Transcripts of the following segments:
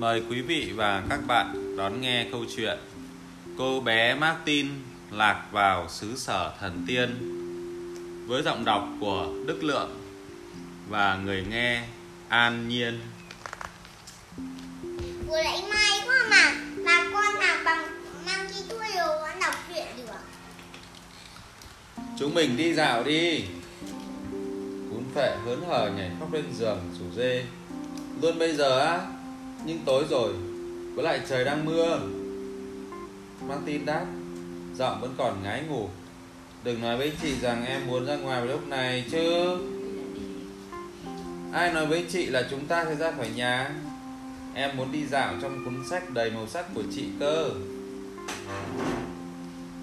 Mời quý vị và các bạn đón nghe câu chuyện Cô bé Martin lạc vào xứ sở thần tiên với giọng đọc của Đức Lượng và người nghe An Nhiên. Vừa nãy may quá mà Mà con nào bằng mang thuốc đồ con đọc truyện được Chúng mình đi dạo đi. Cún phệ hớn hở nhảy khóc lên giường rủ dê. Luôn bây giờ á, nhưng tối rồi, với lại trời đang mưa. Martin đáp, giọng vẫn còn ngái ngủ. Đừng nói với chị rằng em muốn ra ngoài vào lúc này chứ. Ai nói với chị là chúng ta sẽ ra khỏi nhà? Em muốn đi dạo trong cuốn sách đầy màu sắc của chị cơ.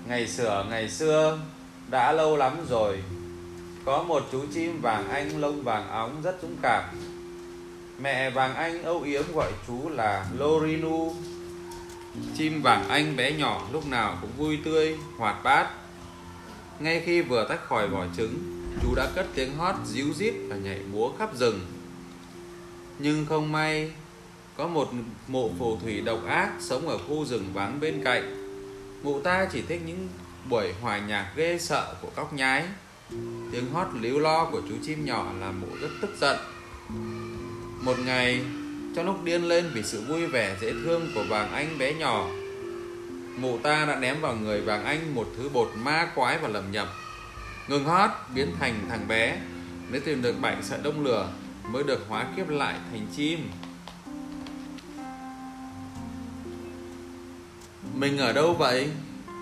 Ngày xưa, ngày xưa, đã lâu lắm rồi. Có một chú chim vàng anh lông vàng óng rất dũng cảm. Mẹ vàng anh âu yếm gọi chú là Lorinu. Chim vàng anh bé nhỏ lúc nào cũng vui tươi, hoạt bát. Ngay khi vừa tách khỏi vỏ trứng, chú đã cất tiếng hót díu dít và nhảy múa khắp rừng. Nhưng không may, có một mụ phù thủy độc ác sống ở khu rừng vắng bên cạnh. Mụ ta chỉ thích những buổi hòa nhạc ghê sợ của cóc nhái. Tiếng hót líu lo của chú chim nhỏ làm mụ rất tức giận. Một ngày, trong lúc điên lên vì sự vui vẻ dễ thương của vàng anh bé nhỏ, mụ ta đã ném vào người vàng anh một thứ bột ma quái và lầm nhầm. Ngừng hót biến thành thằng bé, nếu tìm được bảy sợi đông lửa mới được hóa kiếp lại thành chim. Mình ở đâu vậy?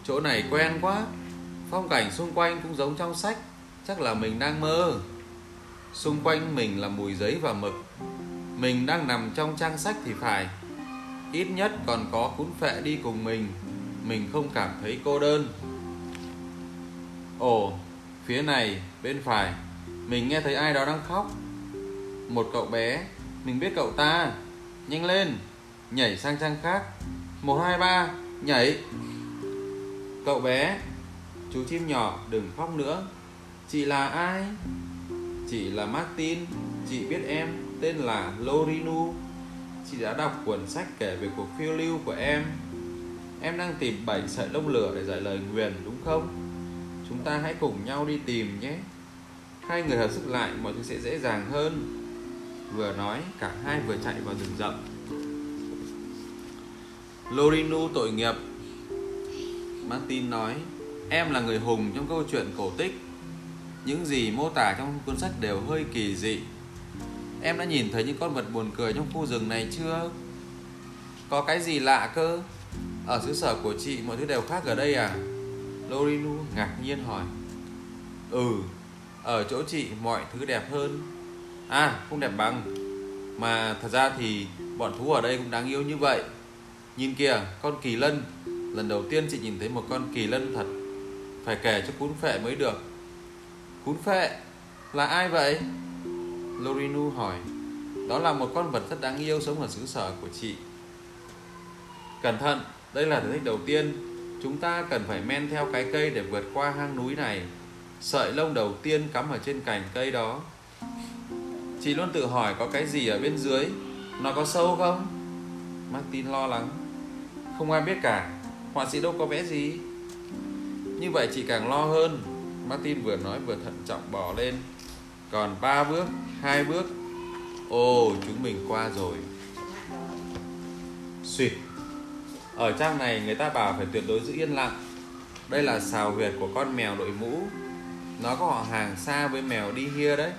Chỗ này quen quá. Phong cảnh xung quanh cũng giống trong sách, chắc là mình đang mơ. Xung quanh mình là mùi giấy và mực. Mình đang nằm trong trang sách thì phải. Ít nhất còn có cún phệ đi cùng mình. Mình không cảm thấy cô đơn. Ồ, phía này, bên phải, mình nghe thấy ai đó đang khóc. Một cậu bé, mình biết cậu ta. Nhanh lên, nhảy sang trang khác. Một hai ba, nhảy. Cậu bé, chú chim nhỏ đừng khóc nữa. Chị là ai? Chị là Martin, chị biết em tên là Lorinu. Chị đã đọc cuốn sách kể về cuộc phiêu lưu của em. Em đang tìm bảy sợi lông lửa để giải lời nguyền đúng không? Chúng ta hãy cùng nhau đi tìm nhé. Hai người hợp sức lại mọi thứ sẽ dễ dàng hơn. Vừa nói, cả hai vừa chạy vào rừng rậm. Lorinu tội nghiệp. Martin nói, em là người hùng trong câu chuyện cổ tích. Những gì mô tả trong cuốn sách đều hơi kỳ dị. Em đã nhìn thấy những con vật buồn cười trong khu rừng này chưa? Có cái gì lạ cơ? Ở xứ sở của chị mọi thứ đều khác ở đây à? Lorinu ngạc nhiên hỏi. Ừ, ở chỗ chị mọi thứ đẹp hơn. À, không đẹp bằng. Mà thật ra thì bọn thú ở đây cũng đáng yêu như vậy. Nhìn kìa, con kỳ lân. Lần đầu tiên chị nhìn thấy một con kỳ lân thật. Phải kể cho cún phệ mới được. Cún phệ? Là ai vậy? Lorinu hỏi. Đó là một con vật rất đáng yêu sống ở xứ sở của chị. Cẩn thận, đây là thử thách đầu tiên. Chúng ta cần phải men theo cái cây để vượt qua hang núi này. Sợi lông đầu tiên cắm ở trên cành cây đó. Chị luôn tự hỏi có cái gì ở bên dưới. Nó có sâu không? Martin lo lắng. Không ai biết cả. Họa sĩ đâu có vẽ gì. Như vậy chị càng lo hơn. Martin vừa nói vừa thận trọng bỏ lên. Còn ba bước, hai bước. Ồ, chúng mình qua rồi. Xuyệt. Ở trang này người ta bảo phải tuyệt đối giữ yên lặng. Đây là xào huyệt của con mèo đội mũ. Nó có họ hàng xa với mèo đi hia đấy.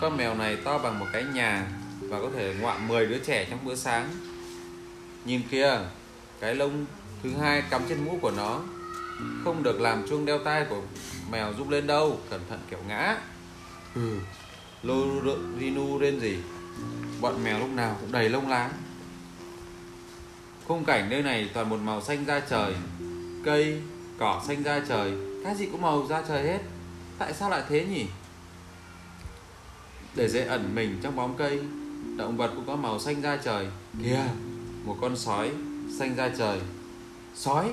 Con mèo này to bằng một cái nhà và có thể ngoạm 10 đứa trẻ trong bữa sáng. Nhìn kia, cái lông thứ hai cắm trên mũ của nó không được làm chuông đeo tai của mèo rung lên đâu, cẩn thận kiểu ngã. Ừ, Lorinu lên gì? Bọn mèo lúc nào cũng đầy lông lá. Khung cảnh nơi này toàn một màu xanh da trời, cây, cỏ xanh da trời, cái gì cũng màu da trời hết. Tại sao lại thế nhỉ? Để dễ ẩn mình trong bóng cây, động vật cũng có màu xanh da trời. Kìa, một con sói xanh da trời. Sói,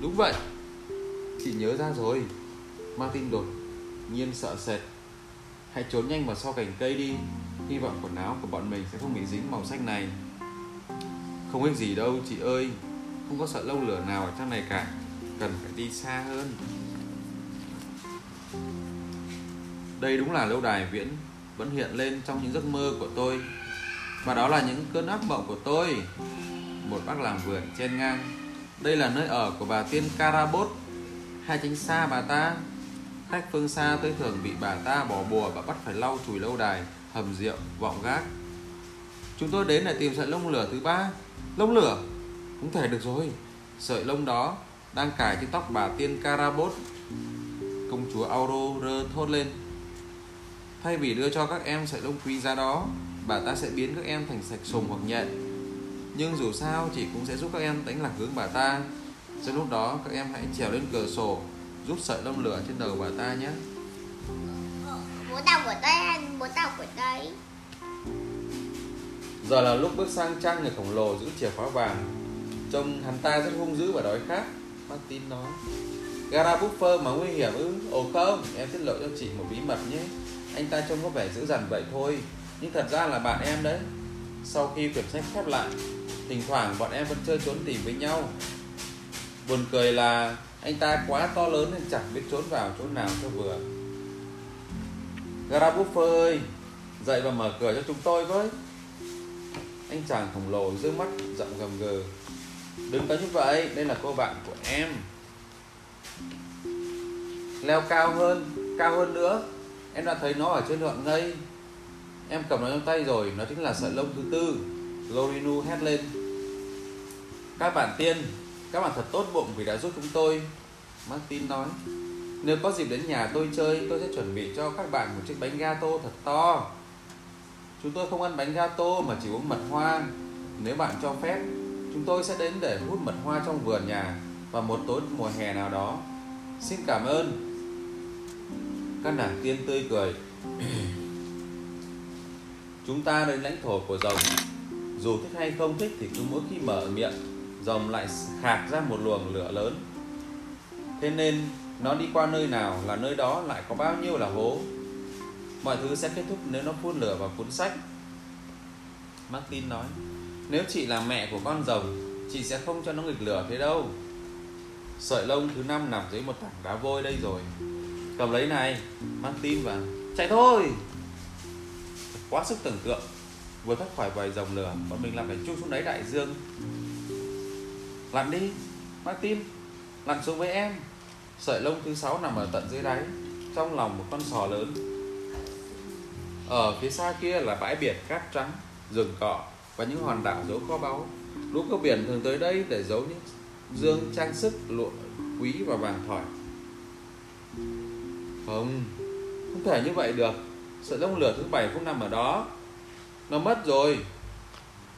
đúng vậy. Chị nhớ ra rồi. Martin đột nhiên sợ sệt. Hãy trốn nhanh vào sau cành cây đi. Hy vọng quần áo của bọn mình sẽ không bị dính màu xanh này. Không ích gì đâu, chị ơi. Không có sợ lâu lửa nào ở trong này cả. Cần phải đi xa hơn. Đây đúng là lâu đài viễn Vẫn hiện lên trong những giấc mơ của tôi. Và đó là những cơn ác mộng của tôi. Một bác làm vườn trên ngang. Đây là nơi ở của bà tiên Karabot Hai tránh xa bà ta. Khách phương xa tôi thường bị bà ta bỏ bùa và bắt phải lau chùi lâu đài, hầm rượu, vọng gác. Chúng tôi đến để tìm sợi lông lửa thứ ba. Lông lửa? Không thể được rồi. Sợi lông đó đang cài trên tóc bà tiên carabot Công chúa Aurora thốt lên. Thay vì đưa cho các em sợi lông quý giá đó, bà ta sẽ biến các em thành sạch sùng hoặc nhện. Nhưng dù sao chị cũng sẽ giúp các em đánh lạc hướng bà ta. Trong lúc đó các em hãy trèo lên cửa sổ rút sợi lông lửa trên đầu bà ta nhé. Bố đau của tôi bố đau của tôi? Giờ là lúc bước sang trang người khổng lồ giữ chìa khóa vàng. Trông hắn ta rất hung dữ và đói khát. Martin nói gara buffer mà nguy hiểm ư? Ồ không em tiết lộ cho chị một bí mật nhé. Anh ta trông có vẻ dữ dằn vậy thôi nhưng thật ra là bạn em đấy. Sau khi quyển sách khép lại thỉnh thoảng bọn em vẫn chơi trốn tìm với nhau. Buồn cười là anh ta quá to lớn nên chẳng biết trốn vào chỗ nào cho vừa. Gara ơi, dậy và mở cửa cho chúng tôi với. Anh chàng khổng lồ dương mắt, giọng gầm gừ. Đừng có như vậy, đây là cô bạn của em. Leo cao hơn cao hơn nữa. Em đã thấy nó ở trên đoạn ngây. Em cầm nó trong tay rồi, nó chính là sợi lông thứ tư. Lorinu hét lên. Các bạn tiên các bạn thật tốt bụng vì đã giúp chúng tôi. Martin nói, Nếu có dịp đến nhà tôi chơi, Tôi sẽ chuẩn bị cho các bạn một chiếc bánh gato thật to. Chúng tôi không ăn bánh gato mà chỉ uống mật hoa. Nếu bạn cho phép, Chúng tôi sẽ đến để hút mật hoa trong vườn nhà Vào một tối mùa hè nào đó. Xin cảm ơn. Các nàng tiên tươi cười. Chúng ta đến lãnh thổ của rồng. Dù thích hay không thích thì cứ mỗi khi mở miệng Rồng lại khạc ra một luồng lửa lớn. Thế nên, nó đi qua nơi nào là nơi đó lại có bao nhiêu là hố. Mọi thứ sẽ kết thúc nếu nó phun lửa vào cuốn sách. Martin nói, Nếu chị là mẹ của con rồng, Chị sẽ không cho nó nghịch lửa thế đâu. Sợi lông thứ năm nằm dưới một tảng đá vôi đây rồi. Cầm lấy này. Martin và chạy thôi. Quá sức tưởng tượng, Vừa thoát khỏi vài dòng lửa, Bọn mình làm phải chui xuống đáy đại dương. Lặn đi Martin Lặn xuống với em. Sợi lông thứ sáu nằm ở tận dưới đáy, Trong lòng một con sò lớn. Ở phía xa kia là bãi biển cát trắng, Rừng cọ Và những hòn đảo giấu kho báu. Lũ cướp biển thường tới đây để giấu những dương trang sức lụa quý và vàng thỏi. Không Không thể như vậy được. Sợi lông lửa thứ bảy cũng nằm ở đó. Nó mất rồi.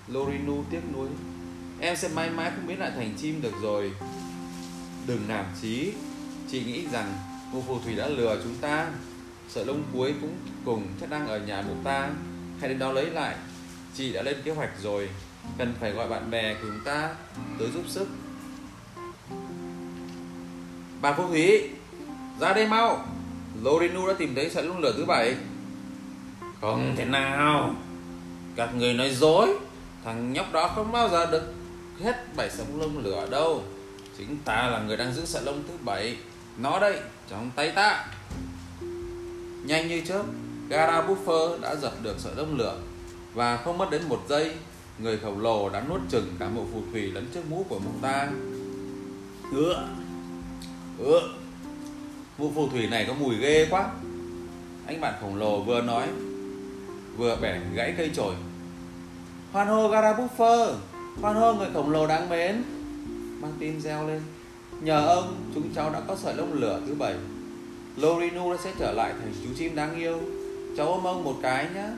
Lorinu tiếc nuối. Em sẽ mãi mãi không biết lại thành chim được rồi. Đừng nản chí. Chị nghĩ rằng một phù thủy đã lừa chúng ta. Sợi lông cuối cũng cùng chắc đang ở nhà của ta Hãy đến đó lấy lại. Chị đã lên kế hoạch rồi. Cần phải gọi bạn bè của chúng ta tới giúp sức. Bà phù thủy Ra đây mau. Lorinu đã tìm thấy sợi lông lửa thứ bảy. Không thể nào. Các người nói dối. Thằng nhóc đó không bao giờ được hết bảy sợi lông lửa đâu. Chính ta là người đang giữ sợi lông thứ bảy. Nó đây, trong tay ta. Nhanh như chớp Gara Buffer đã giật được sợi lông lửa. Và không mất đến một giây Người khổng lồ đã nuốt chừng cả mụ phù thủy lẫn chiếc mũ của mụ ta. Ưa Ưa Mụ phù thủy này có mùi ghê quá. Anh bạn khổng lồ vừa nói Vừa bẻ gãy cây chổi. Hoan hô Gara Buffer. Hoan hô người khổng lồ đáng mến. Mang tin reo lên. Nhờ ông, chúng cháu đã có sợi lông lửa thứ bảy. Lorinu sẽ trở lại thành chú chim đáng yêu. Cháu ôm ông một cái nhé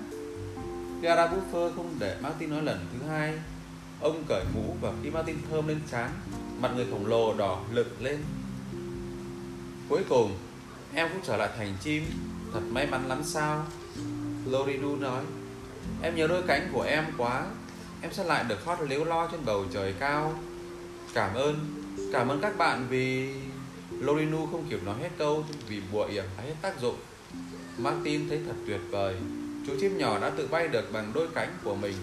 Gara Buffer không để Martin nói lần thứ hai. Ông cởi mũ và khi Martin thơm lên trán, mặt người khổng lồ đỏ lực lên. Cuối cùng, em cũng trở lại thành chim. Thật may mắn lắm sao? Lorinu nói, em nhớ đôi cánh của em quá em sẽ lại được hót liếu lo trên bầu trời cao. Cảm ơn. Cảm ơn các bạn vì Lorinu không kịp nói hết câu Vì bùa yểm đã hết tác dụng. Martin thấy thật tuyệt vời. Chú chim nhỏ đã tự bay được bằng đôi cánh của mình.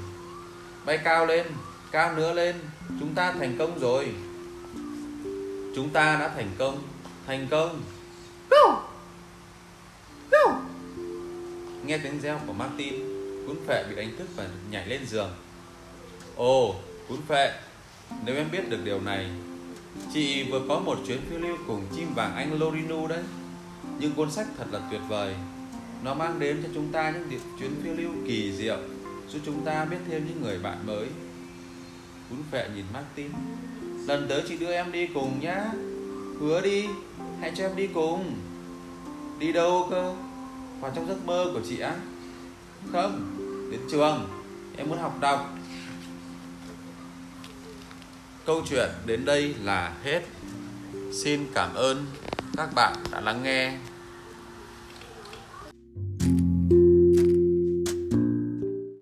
Bay cao lên Cao nữa lên. Chúng ta thành công rồi. Chúng ta đã thành công. Thành công. Go. Go. Nghe tiếng reo của Martin Cún phệ bị đánh thức và nhảy lên giường Ồ, cún phệ Nếu em biết được điều này Chị vừa có một chuyến phiêu lưu cùng chim vàng anh Lorinu đấy. Nhưng cuốn sách thật là tuyệt vời. Nó mang đến cho chúng ta những chuyến phiêu lưu kỳ diệu Giúp chúng ta biết thêm những người bạn mới. Cún phệ nhìn Martin. Lần tới chị đưa em đi cùng nhá. Hứa đi Hãy cho em đi cùng. Đi đâu cơ? Vào trong giấc mơ của chị á. Không Đến trường. Em muốn học đọc. Câu chuyện đến đây là hết. Xin cảm ơn các bạn đã lắng nghe.